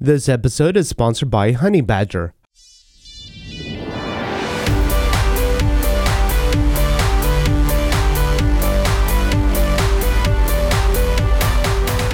This episode is sponsored by Honeybadger.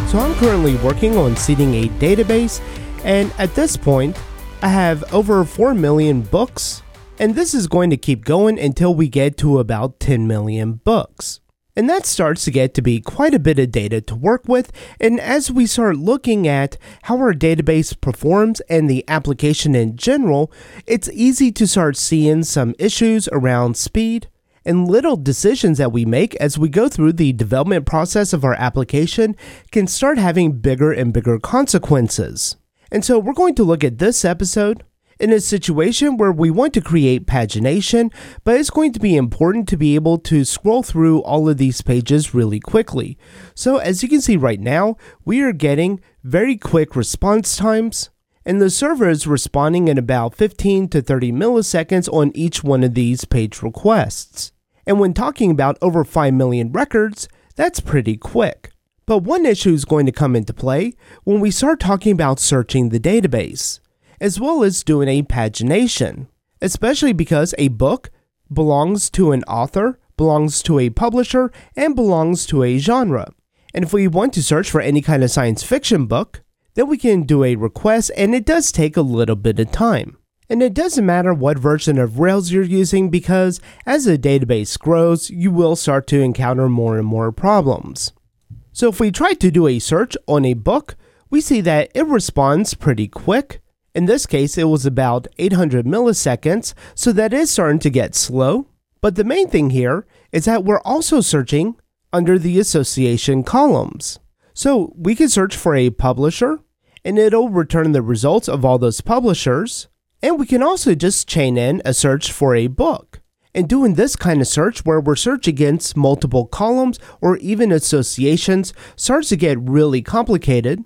So I'm currently working on seeding a database, and at this point, I have over 4 million books, and this is going to keep going until we get to about 10 million books. And that starts to get to be quite a bit of data to work with. And as we start looking at how our database performs and the application in general, it's easy to start seeing some issues around speed and little decisions that we make as we go through the development process of our application can start having bigger and bigger consequences. And so we're going to look at this episode in a situation where we want to create pagination, but it's going to be important to be able to scroll through all of these pages really quickly. So as you can see right now, we are getting very quick response times, and the server is responding in about 15 to 30 milliseconds on each one of these page requests. And when talking about over 5 million records, that's pretty quick. But one issue is going to come into play when we start talking about searching the database as well as doing a pagination, especially because a book belongs to an author, belongs to a publisher, and belongs to a genre. And if we want to search for any kind of science fiction book, then we can do a request, and it does take a little bit of time. And it doesn't matter what version of Rails you're using because as the database grows, you will start to encounter more and more problems. So if we try to do a search on a book, we see that it responds pretty quick, in this case, it was about 800 milliseconds, so that is starting to get slow. But the main thing here is that we're also searching under the association columns. So we can search for a publisher, and it'll return the results of all those publishers. And we can also just chain in a search for a book. And doing this kind of search where we're searching against multiple columns or even associations starts to get really complicated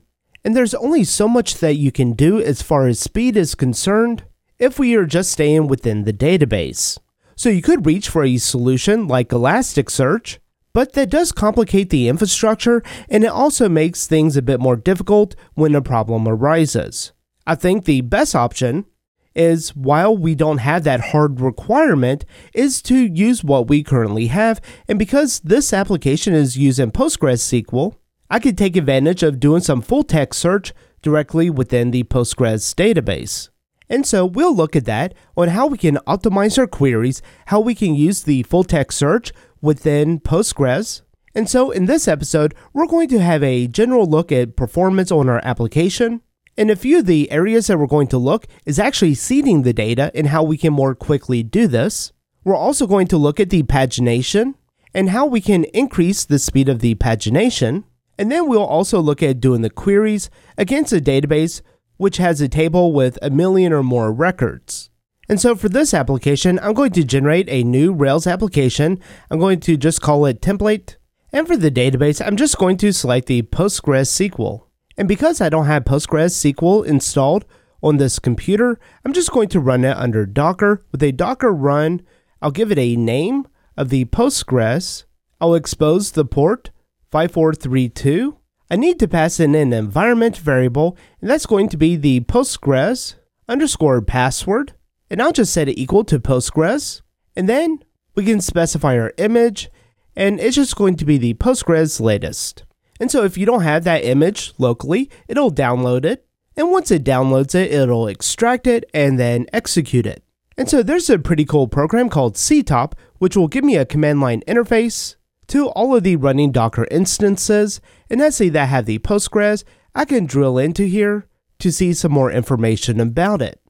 and there's only so much that you can do as far as speed is concerned if we are just staying within the database. So you could reach for a solution like Elasticsearch, but that does complicate the infrastructure and it also makes things a bit more difficult when a problem arises. I think the best option is while we don't have that hard requirement is to use what we currently have and because this application is using PostgreSQL, I could take advantage of doing some full text search directly within the Postgres database. And so we'll look at that on how we can optimize our queries, how we can use the full text search within Postgres. And so in this episode, we're going to have a general look at performance on our application. And a few of the areas that we're going to look is actually seeding the data and how we can more quickly do this. We're also going to look at the pagination and how we can increase the speed of the pagination. And then we'll also look at doing the queries against a database which has a table with a million or more records. And so for this application, I'm going to generate a new Rails application. I'm going to just call it template. And for the database, I'm just going to select the PostgreSQL. And because I don't have PostgreSQL installed on this computer, I'm just going to run it under Docker. With a Docker run, I'll give it a name of the Postgres. I'll expose the port 5432, I need to pass in an environment variable, and that's going to be the Postgres underscore password, and I'll just set it equal to Postgres, and then we can specify our image, and it's just going to be the Postgres latest. And so if you don't have that image locally, it'll download it, and once it downloads it, it'll extract it and then execute it. And so there's a pretty cool program called CTOP, which will give me a command line interface to all of the running Docker instances, and let's say that have the Postgres, I can drill into here to see some more information about it.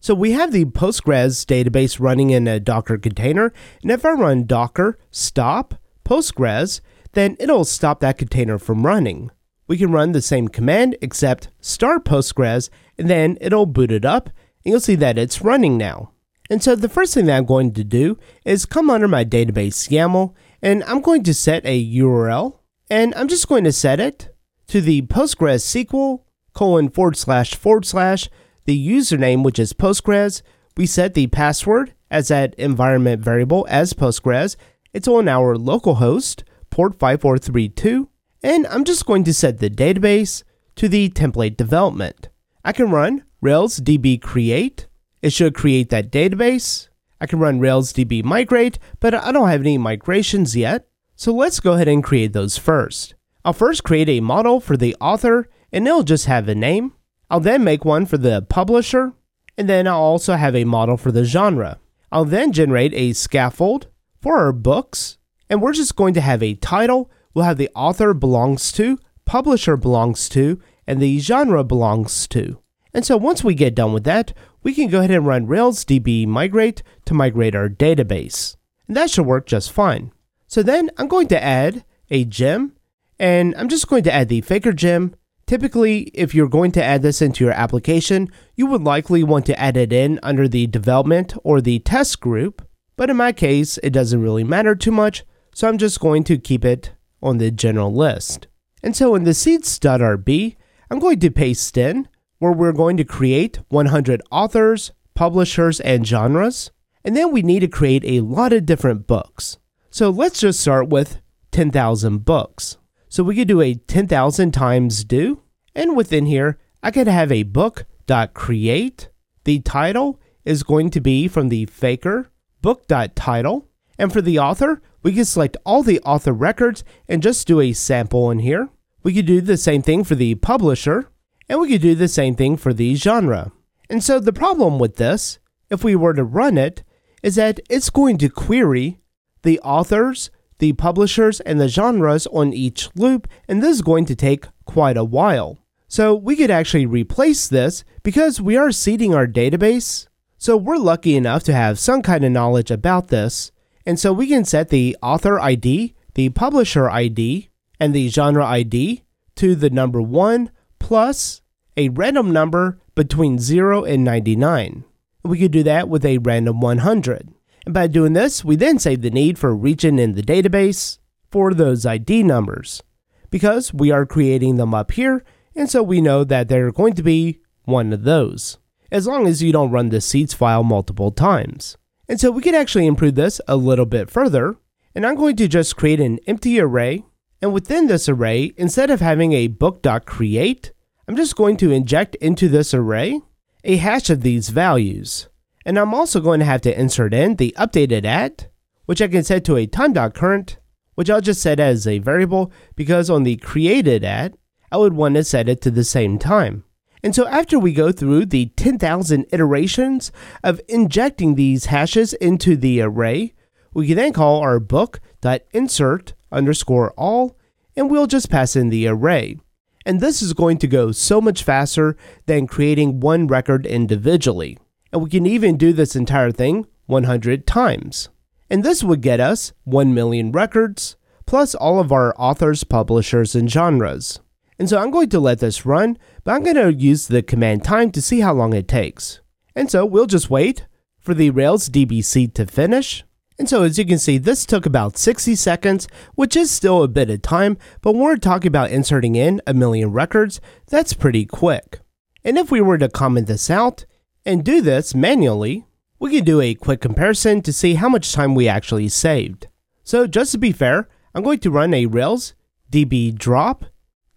So we have the Postgres database running in a Docker container, and if I run docker stop Postgres, then it'll stop that container from running. We can run the same command except start Postgres, and then it'll boot it up, and you'll see that it's running now. And so the first thing that I'm going to do is come under my database YAML and I'm going to set a URL, and I'm just going to set it to the Postgres SQL colon forward slash forward slash the username, which is Postgres. We set the password as that environment variable as Postgres. It's on our local host, port 5432, and I'm just going to set the database to the template development. I can run Rails DB create. It should create that database. I can run Rails DB migrate, but I don't have any migrations yet. So let's go ahead and create those first. I'll first create a model for the author and it'll just have a name. I'll then make one for the publisher and then I'll also have a model for the genre. I'll then generate a scaffold for our books and we're just going to have a title. We'll have the author belongs to, publisher belongs to, and the genre belongs to. And so once we get done with that, we can go ahead and run Rails DB migrate to migrate our database. And that should work just fine. So then I'm going to add a gem, and I'm just going to add the faker gem. Typically, if you're going to add this into your application, you would likely want to add it in under the development or the test group. But in my case, it doesn't really matter too much, so I'm just going to keep it on the general list. And so in the seeds.rb, I'm going to paste in where we're going to create 100 authors, publishers, and genres. And then we need to create a lot of different books. So let's just start with 10,000 books. So we could do a 10,000 times do. And within here, I could have a book.create. The title is going to be from the faker book.title. And for the author, we can select all the author records and just do a sample in here. We could do the same thing for the publisher, and we could do the same thing for the genre. And so the problem with this, if we were to run it, is that it's going to query the authors, the publishers, and the genres on each loop, and this is going to take quite a while. So we could actually replace this because we are seeding our database. So we're lucky enough to have some kind of knowledge about this, and so we can set the author ID, the publisher ID, and the genre ID to the number 1 plus a random number between 0 and 99. We could do that with a random 100. And by doing this, we then save the need for reaching in the database for those ID numbers because we are creating them up here, and so we know that they're going to be one of those, as long as you don't run the seeds file multiple times. And so we could actually improve this a little bit further, and I'm going to just create an empty array, and within this array, instead of having a book.create, I'm just going to inject into this array a hash of these values. And I'm also going to have to insert in the updated at, which I can set to a time.current, which I'll just set as a variable because on the created at, I would want to set it to the same time. And so after we go through the 10,000 iterations of injecting these hashes into the array, we can then call our book.insert underscore all, and we'll just pass in the array. And this is going to go so much faster than creating one record individually. And we can even do this entire thing 100 times. And this would get us 1 million records, plus all of our authors, publishers, and genres. And so I'm going to let this run, but I'm going to use the command time to see how long it takes. And so we'll just wait for the Rails DB to finish. And so as you can see, this took about 60 seconds, which is still a bit of time, but when we're talking about inserting in a million records, that's pretty quick. And if we were to comment this out and do this manually, we could do a quick comparison to see how much time we actually saved. So just to be fair, I'm going to run a Rails db drop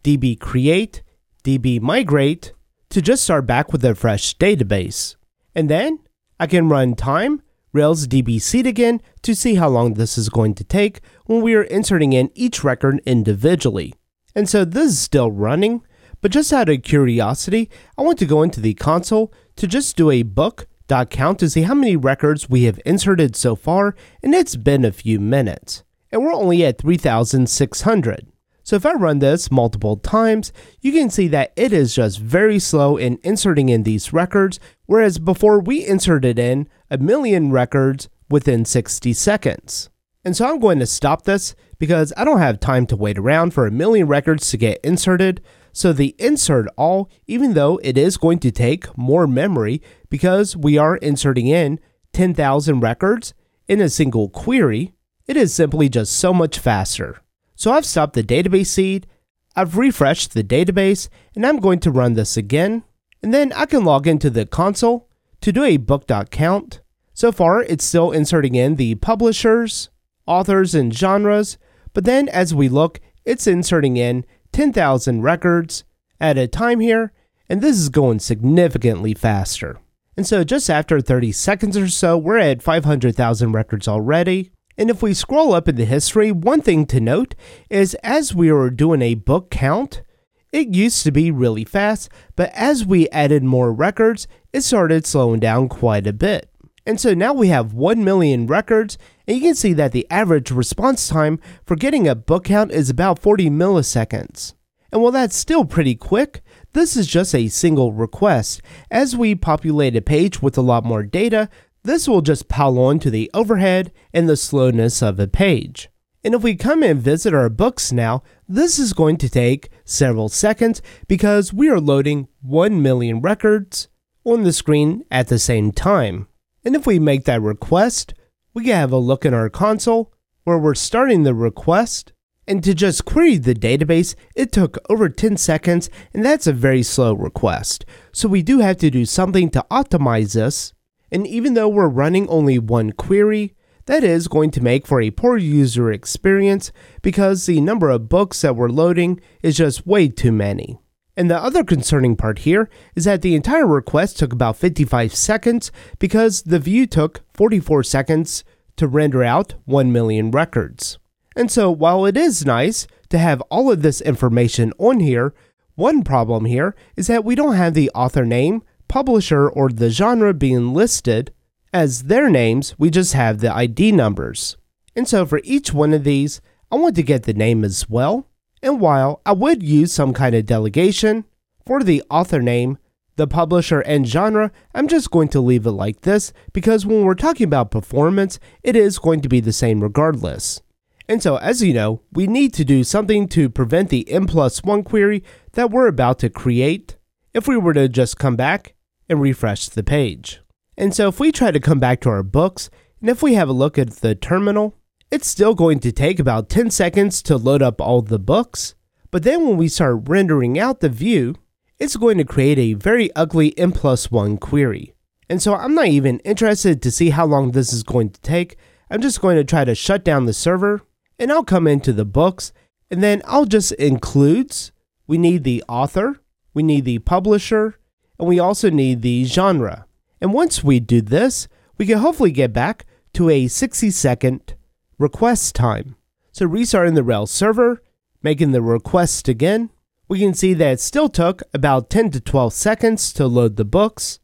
db create, db migrate to just start back with a fresh database. And then I can run time Rails db seed again to see how long this is going to take when we are inserting in each record individually. And so this is still running, but just out of curiosity, I want to go into the console to just do a book.count to see how many records we have inserted so far, and it's been a few minutes. And we're only at 3,600. So if I run this multiple times, you can see that it is just very slow in inserting in these records, whereas before we inserted in a million records within 60 seconds. And so I'm going to stop this because I don't have time to wait around for a million records to get inserted. So the insert all, even though it is going to take more memory because we are inserting in 10,000 records in a single query, it is simply just so much faster. So I've stopped the database seed, I've refreshed the database, and I'm going to run this again. And then I can log into the console to do a book.count. So far, it's still inserting in the publishers, authors, and genres, but then as we look, it's inserting in 10,000 records at a time here, and this is going significantly faster. And so just after 30 seconds or so, we're at 500,000 records already. And if we scroll up in the history, one thing to note is as we were doing a book count, it used to be really fast, but as we added more records, it started slowing down quite a bit. And so now we have 1 million records, and you can see that the average response time for getting a book count is about 40 milliseconds. And while that's still pretty quick, this is just a single request. As we populate a page with a lot more data, this will just pile on to the overhead and the slowness of a page. And if we come and visit our books now, this is going to take several seconds because we are loading 1 million records on the screen at the same time. And if we make that request, we can have a look in our console where we're starting the request. And to just query the database, it took over 10 seconds, and that's a very slow request. So we do have to do something to optimize this. And even though we're running only one query, that is going to make for a poor user experience because the number of books that we're loading is just way too many. And the other concerning part here is that the entire request took about 55 seconds because the view took 44 seconds to render out 1 million records. And so while it is nice to have all of this information on here, one problem here is that we don't have the author name, publisher, or the genre being listed as their names, we just have the ID numbers. And so for each one of these, I want to get the name as well. And while I would use some kind of delegation for the author name, the publisher, and genre, I'm just going to leave it like this because when we're talking about performance, it is going to be the same regardless. And so, as you know, we need to do something to prevent the n plus 1 query that we're about to create if we were to just come back and refresh the page. And so if we try to come back to our books, and if we have a look at the terminal, it's still going to take about 10 seconds to load up all the books, but then when we start rendering out the view, it's going to create a very ugly n plus 1 query. And so I'm not even interested to see how long this is going to take. I'm just going to try to shut down the server, and I'll come into the books, and then I'll just includes. We need the author, we need the publisher, and we also need the genre. And once we do this, we can hopefully get back to a 60 second request time. So restarting the Rails server, making the request again, we can see that it still took about 10 to 12 seconds to load the books.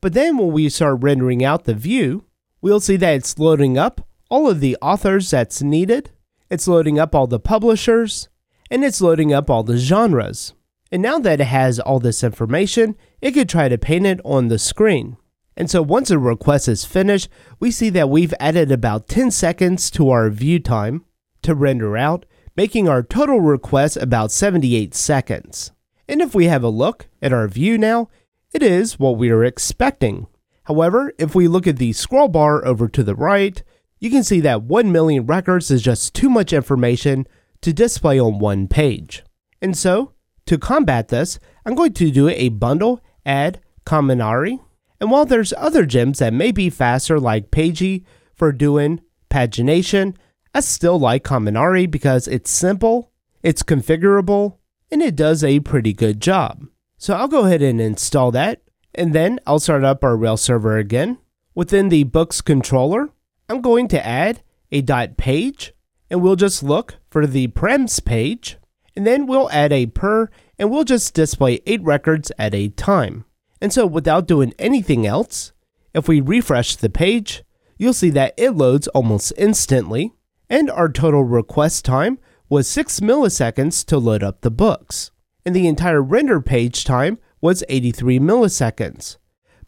But then when we start rendering out the view, we'll see that it's loading up all of the authors that's needed, it's loading up all the publishers, and it's loading up all the genres. And now that it has all this information, it could try to paint it on the screen. And so once a request is finished, we see that we've added about 10 seconds to our view time to render out, making our total request about 78 seconds. And if we have a look at our view now, it is what we are expecting. However, if we look at the scroll bar over to the right, you can see that 1 million records is just too much information to display on one page. And so, to combat this, I'm going to do a bundle add Kaminari and while there's other gems that may be faster like Pagy for doing pagination, I still like Kaminari because it's simple, it's configurable, and it does a pretty good job. So I'll go ahead and install that, and then I'll start up our Rails server again. Within the books controller, I'm going to add a dot page, and we'll just look for the params page, and then we'll add a per, and we'll just display 8 records at a time. And so without doing anything else, if we refresh the page, you'll see that it loads almost instantly, and our total request time was 6 milliseconds to load up the books, and the entire render page time was 83 milliseconds.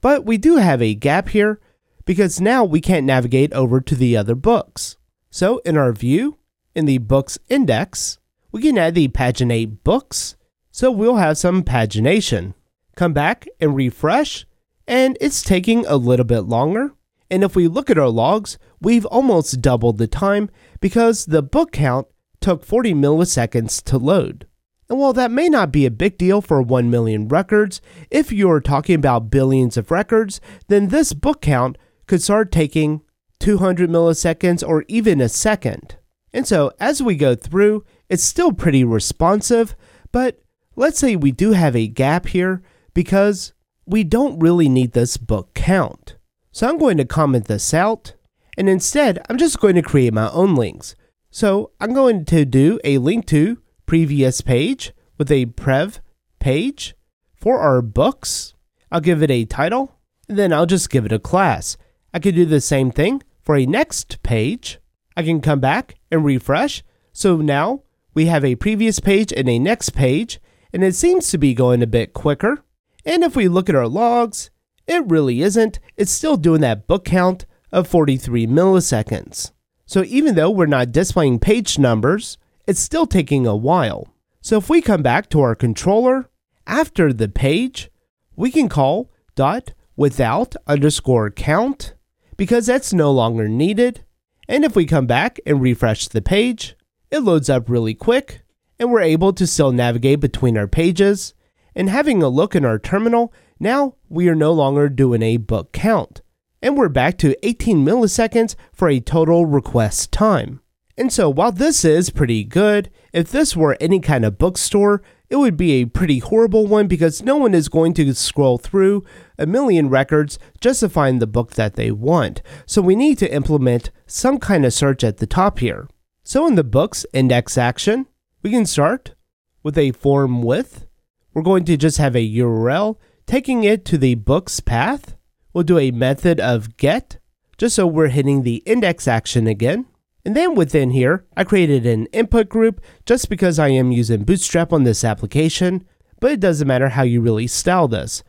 But we do have a gap here because now we can't navigate over to the other books. So in our view, in the books index, we can add the paginate books, so we'll have some pagination come back and refresh, and it's taking a little bit longer. And if we look at our logs, we've almost doubled the time because the book count took 40 milliseconds to load. And while that may not be a big deal for 1 million records, if you're talking about billions of records, then this book count could start taking 200 milliseconds or even a second. And so as we go through, it's still pretty responsive, but let's say we do have a gap here because we don't really need this book count. So I'm going to comment this out, and instead I'm just going to create my own links. So I'm going to do a link to previous page with a prev page for our books. I'll give it a title, and then I'll just give it a class. I could do the same thing for a next page. I can come back and refresh. So now we have a previous page and a next page, and it seems to be going a bit quicker. And if we look at our logs, it really isn't. It's still doing that book count of 43 milliseconds. So even though we're not displaying page numbers, it's still taking a while. So if we come back to our controller, after the page, we can call dot without underscore count because that's no longer needed. And if we come back and refresh the page, it loads up really quick and we're able to still navigate between our pages. And having a look in our terminal, now we are no longer doing a book count. And we're back to 18 milliseconds for a total request time. And so while this is pretty good, if this were any kind of bookstore, it would be a pretty horrible one because no one is going to scroll through a million records just to find the book that they want. So we need to implement some kind of search at the top here. So in the book's index action, we can start with a form with. We're going to just have a URL taking it to the book's path. We'll do a method of get just so we're hitting the index action again. And then within here, I created an input group just because I am using Bootstrap on this application, but it doesn't matter how you really style this.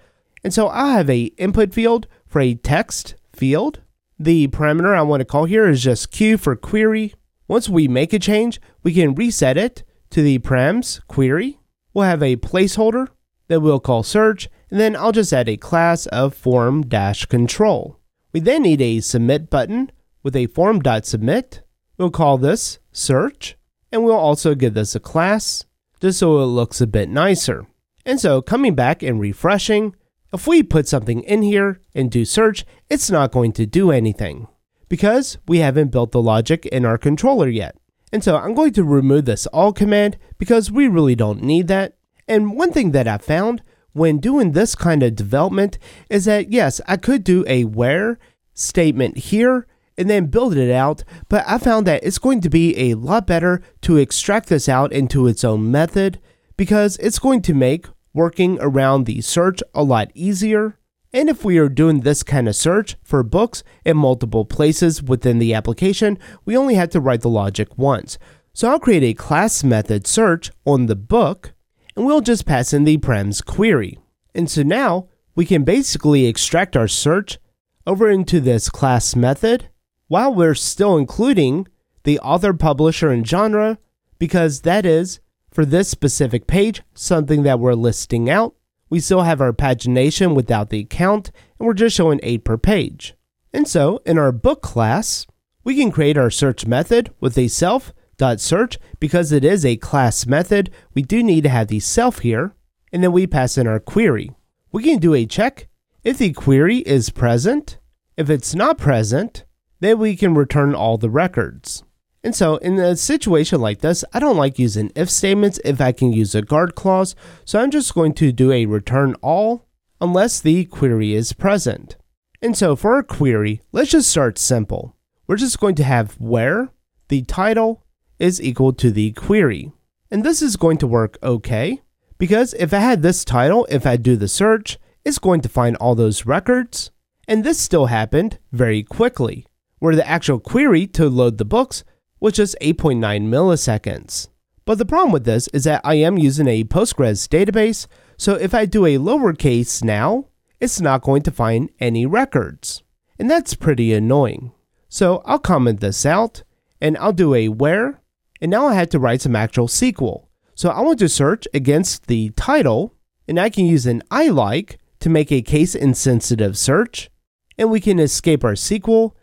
And so I have a input field for a text field. The parameter I want to call here is just q for query. Once we make a change, we can reset it to the params query. We'll have a placeholder that we'll call search, and then I'll just add a class of form-control. We then need a submit button with a form.submit We'll call this search, and we'll also give this a class, just so it looks a bit nicer. And so coming back and refreshing, if we put something in here and do search, it's not going to do anything because we haven't built the logic in our controller yet. And so I'm going to remove this all command because we really don't need that. And one thing that I found when doing this kind of development is that yes, I could do a where statement here and then build it out, but I found that it's going to be a lot better to extract this out into its own method because it's going to make working around the search a lot easier. And if we are doing this kind of search for books in multiple places within the application, we only have to write the logic once. So I'll create a class method search on the book, and we'll just pass in the params query. And so now we can basically extract our search over into this class method while we're still including the author, publisher, and genre, because that is, for this specific page, something that we're listing out. We still have our pagination without the count, and we're just showing 8 per page. And so, in our book class, we can create our search method with a self.search because it is a class method. We do need to have the self here, and then we pass in our query. We can do a check if the query is present. If it's not present, then we can return all the records. And so, in a situation like this, I don't like using if statements if I can use a guard clause, so I'm just going to do a return all unless the query is present. And so, for our query, let's just start simple. We're just going to have where the title is equal to the query. And this is going to work okay, because if I had this title, if I do the search, it's going to find all those records. And this still happened very quickly where the actual query to load the books was just 8.9 milliseconds. But the problem with this is that I am using a Postgres database, so if I do a lowercase now, it's not going to find any records. And that's pretty annoying. So I'll comment this out, and I'll do a where, and now I have to write some actual SQL. So I want to search against the title, and I can use an ilike to make a case insensitive search, and we can escape our SQL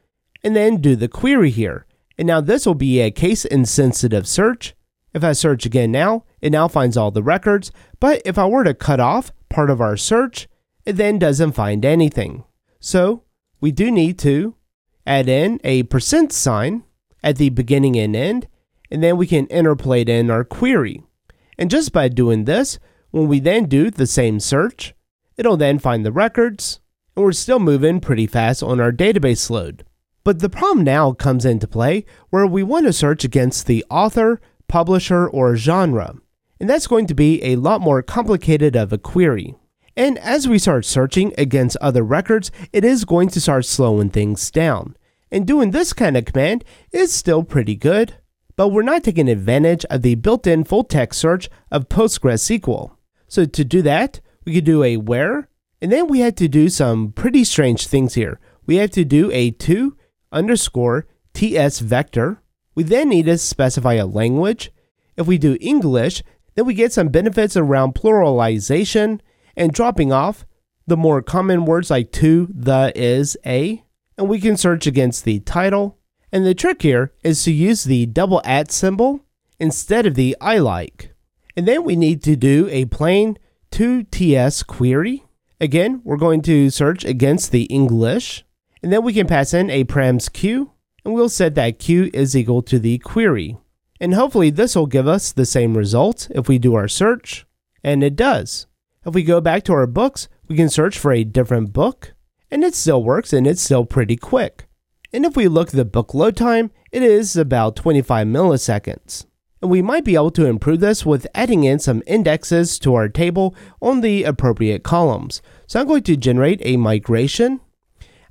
and then do the query here. And now this will be a case insensitive search. If I search again now, it now finds all the records, but if I were to cut off part of our search, it then doesn't find anything. So we do need to add in a percent sign at the beginning and end, and then we can interpolate in our query. And just by doing this, when we then do the same search, It'll then find the records, and we're still moving pretty fast on our database load. But the problem now comes into play where we want to search against the author, publisher, or genre. And that's going to be a lot more complicated of a query. And as we start searching against other records, it is going to start slowing things down. And doing this kind of command is still pretty good, but we're not taking advantage of the built-in full text search of PostgreSQL. So to do that, we could do a where, and then we had to do some pretty strange things here. We have to do a to underscore ts vector. We then need to specify a language. If we do English, then we get some benefits around pluralization and dropping off the more common words like to, the, is, a, and we can search against the title. And the trick here is to use the double at symbol instead of the I like. And then we need to do a plain 2TS query. Again, we're going to search against the English, and then we can pass in a params q, and we'll set that q is equal to the query. And hopefully this will give us the same result if we do our search, and it does. If we go back to our books, we can search for a different book, and it still works and it's still pretty quick. And if we look at the book load time, it is about 25 milliseconds. And we might be able to improve this with adding in some indexes to our table on the appropriate columns. So I'm going to generate a migration.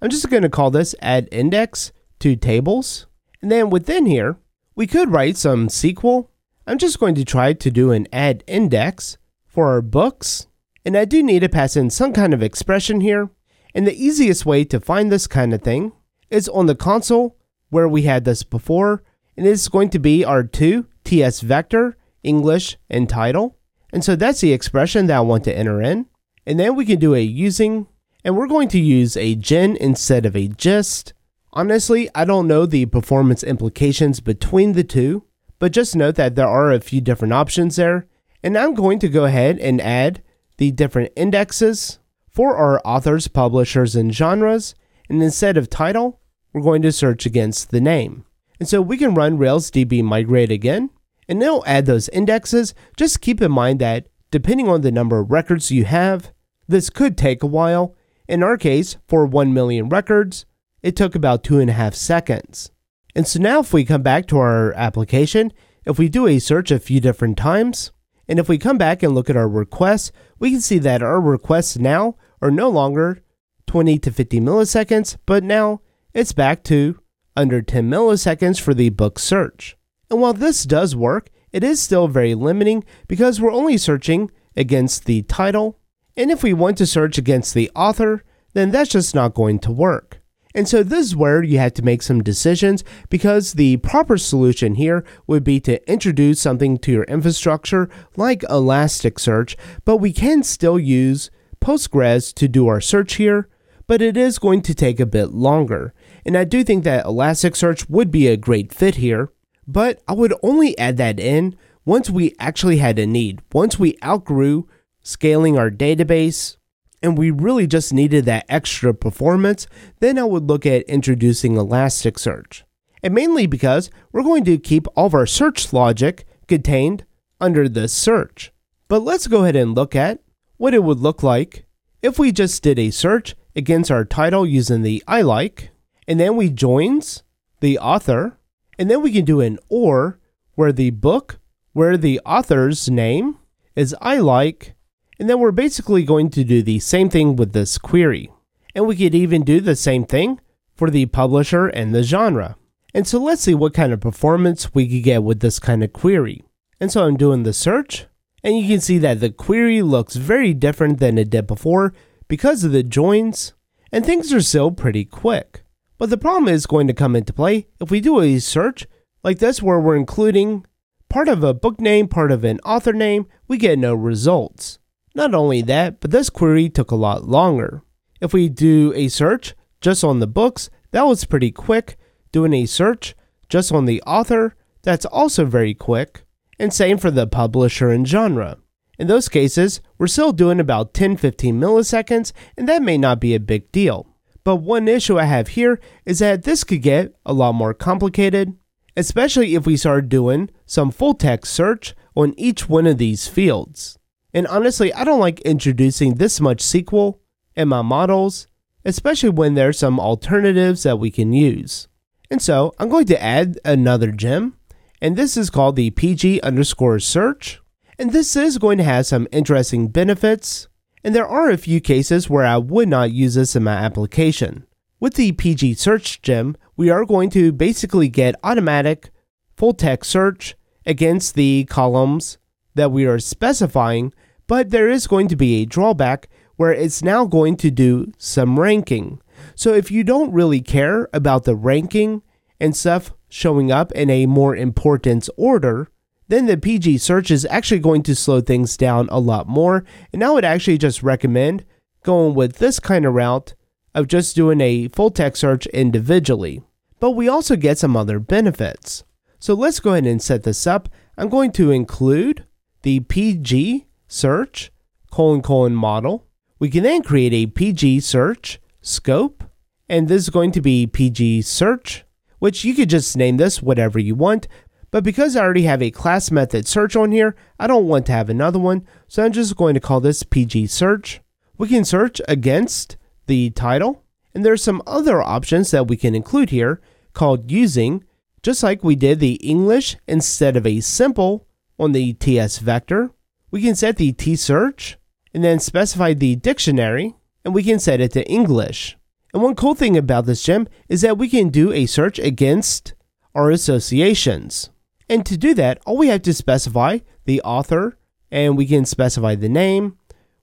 I'm just going to call this add index to tables. And then within here, we could write some SQL. I'm just going to try to do an add index for our books. And I do need to pass in some kind of expression here. And the easiest way to find this kind of thing is on the console where we had this before. And it's going to be our two ts vector, English, and title. And so that's the expression that I want to enter in. And then we can do a using, and we're going to use a gen instead of a gist. Honestly, I don't know the performance implications between the two, but just note that there are a few different options there. And I'm going to go ahead and add the different indexes for our authors, publishers, and genres. And instead of title, we're going to search against the name. And so we can run Rails DB migrate again and it'll add those indexes. Just keep in mind that depending on the number of records you have, this could take a while. In our case, for 1 million records, it took about two and a half seconds. And so now if we come back to our application, if we do a search a few different times, and if we come back and look at our requests, we can see that our requests now are no longer 20 to 50 milliseconds, but now it's back to under 10 milliseconds for the book search. And while this does work, it is still very limiting because we're only searching against the title. And if we want to search against the author, then that's just not going to work. And so this is where you have to make some decisions because the proper solution here would be to introduce something to your infrastructure like Elasticsearch, but we can still use Postgres to do our search here, but it is going to take a bit longer. And I do think that Elasticsearch would be a great fit here but I would only add that in once we actually had a need, once we outgrew scaling our database and we really just needed that extra performance, then I would look at introducing Elasticsearch. And mainly because we're going to keep all of our search logic contained under this search. But let's go ahead and look at what it would look like if we just did a search against our title using the I like, and then we joins the author, and then we can do an or where the book, where the author's name is I like, and then we're basically going to do the same thing with this query. And we could even do the same thing for the publisher and the genre. And so let's see what kind of performance we could get with this kind of query. And so I'm doing the search, and you can see that the query looks very different than it did before because of the joins, and things are still pretty quick. But the problem is going to come into play if we do a search like this where we're including part of a book name, part of an author name, we get no results. Not only that, but this query took a lot longer. If we do a search just on the books, that was pretty quick. Doing a search just on the author, that's also very quick. And same for the publisher and genre. In those cases, we're still doing about 10 15 milliseconds, and that may not be a big deal. But one issue I have here is that this could get a lot more complicated, especially if we start doing some full text search on each one of these fields. And honestly, I don't like introducing this much SQL in my models, especially when there are some alternatives that we can use. And so I'm going to add another gem, and this is called the PG underscore search. And this is going to have some interesting benefits, and there are a few cases where I would not use this in my application. With the PG search gem, we are going to basically get automatic full text search against the columns that we are specifying, but there is going to be a drawback where it's now going to do some ranking. So if you don't really care about the ranking and stuff showing up in a more importance order, then the PG search is actually going to slow things down a lot more. And I would actually just recommend going with this kind of route of just doing a full text search individually. But we also get some other benefits. So let's go ahead and set this up. I'm going to include the PG search colon colon model. We can then create a PG search scope, and this is going to be PG search, which you could just name this whatever you want, but because I already have a class method search on here, I don't want to have another one, so I'm just going to call this PG search. We can search against the title, and there's some other options that we can include here called using, just like we did the English instead of a simple on the TS vector. We can set the T search and then specify the dictionary, and we can set it to English. And one cool thing about this gem is that we can do a search against our associations. And to do that, all we have to specify the author, and we can specify the name.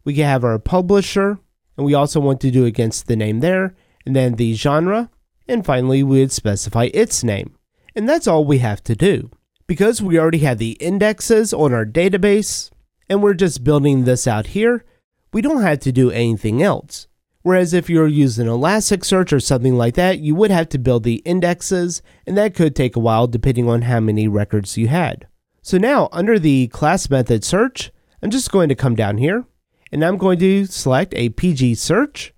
We can have our publisher, and we also want to do against the name there, and then the genre, and finally we would specify its name. And that's all we have to do. Because we already have the indexes on our database, and we're just building this out here, we don't have to do anything else. Whereas if you're using Elasticsearch or something like that, you would have to build the indexes, and that could take a while depending on how many records you had. So now, under the class method search, I'm just going to come down here, and I'm going to select a PG search,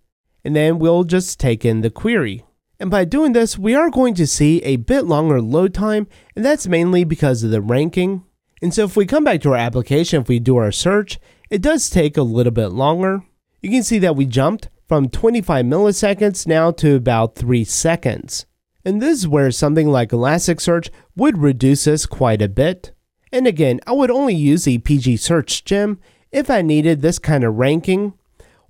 and then we'll just take in the query. And by doing this, we are going to see a bit longer load time, and that's mainly because of the ranking. And so if we come back to our application, if we do our search, it does take a little bit longer. You can see that we jumped from 25 milliseconds now to about 3 seconds. And this is where something like Elasticsearch would reduce this quite a bit. And again, I would only use the PG search gem if I needed this kind of ranking,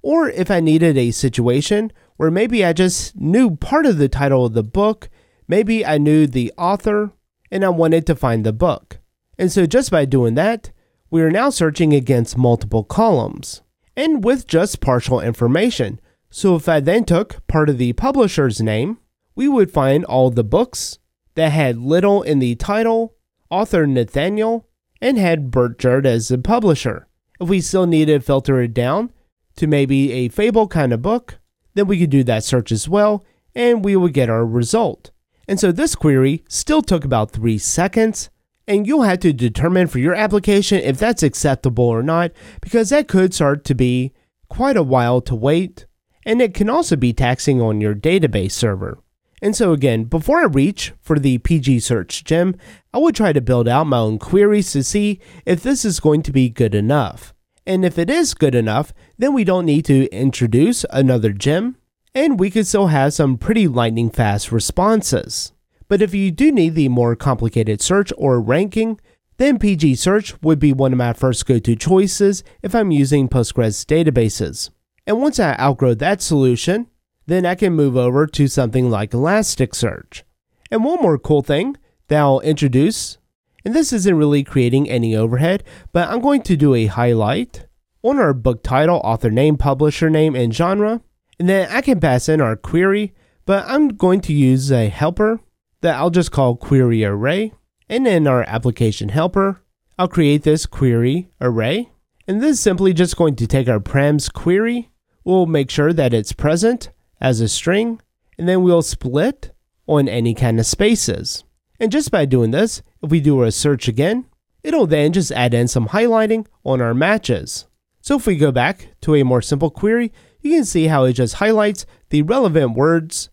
or if I needed a situation where maybe I just knew part of the title of the book, maybe I knew the author, and I wanted to find the book. And so just by doing that, we are now searching against multiple columns, and with just partial information, so if I then took part of the publisher's name, we would find all the books that had little in the title, author Nathaniel, and had Burchard as the publisher. If we still needed to filter it down to maybe a fable kind of book, then we could do that search as well, and we would get our result. And so this query still took about three seconds, and you'll have to determine for your application if that's acceptable or not, because that could start to be quite a while to wait and it can also be taxing on your database server. And so again, before I reach for the PG search gem, I would try to build out my own queries to see if this is going to be good enough. And if it is good enough, then we don't need to introduce another gem, and we could still have some pretty lightning fast responses. But if you do need the more complicated search or ranking, then PG search would be one of my first go to choices if I'm using Postgres databases. And once I outgrow that solution, then I can move over to something like Elasticsearch. And one more cool thing that I'll introduce, and this isn't really creating any overhead, but I'm going to do a highlight on our book title, author name, publisher name, and genre. And then I can pass in our query, but I'm going to use a helper that I'll just call query array. And in our application helper, I'll create this query array. And this is simply just going to take our params query We'll make sure that it's present as a string, and then we'll split on any kind of spaces. And just by doing this, if we do a search again, it'll then just add in some highlighting on our matches. So if we go back to a more simple query, you can see how it just highlights the relevant words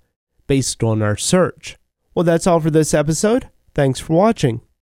based on our search. Well, that's all for this episode. Thanks for watching.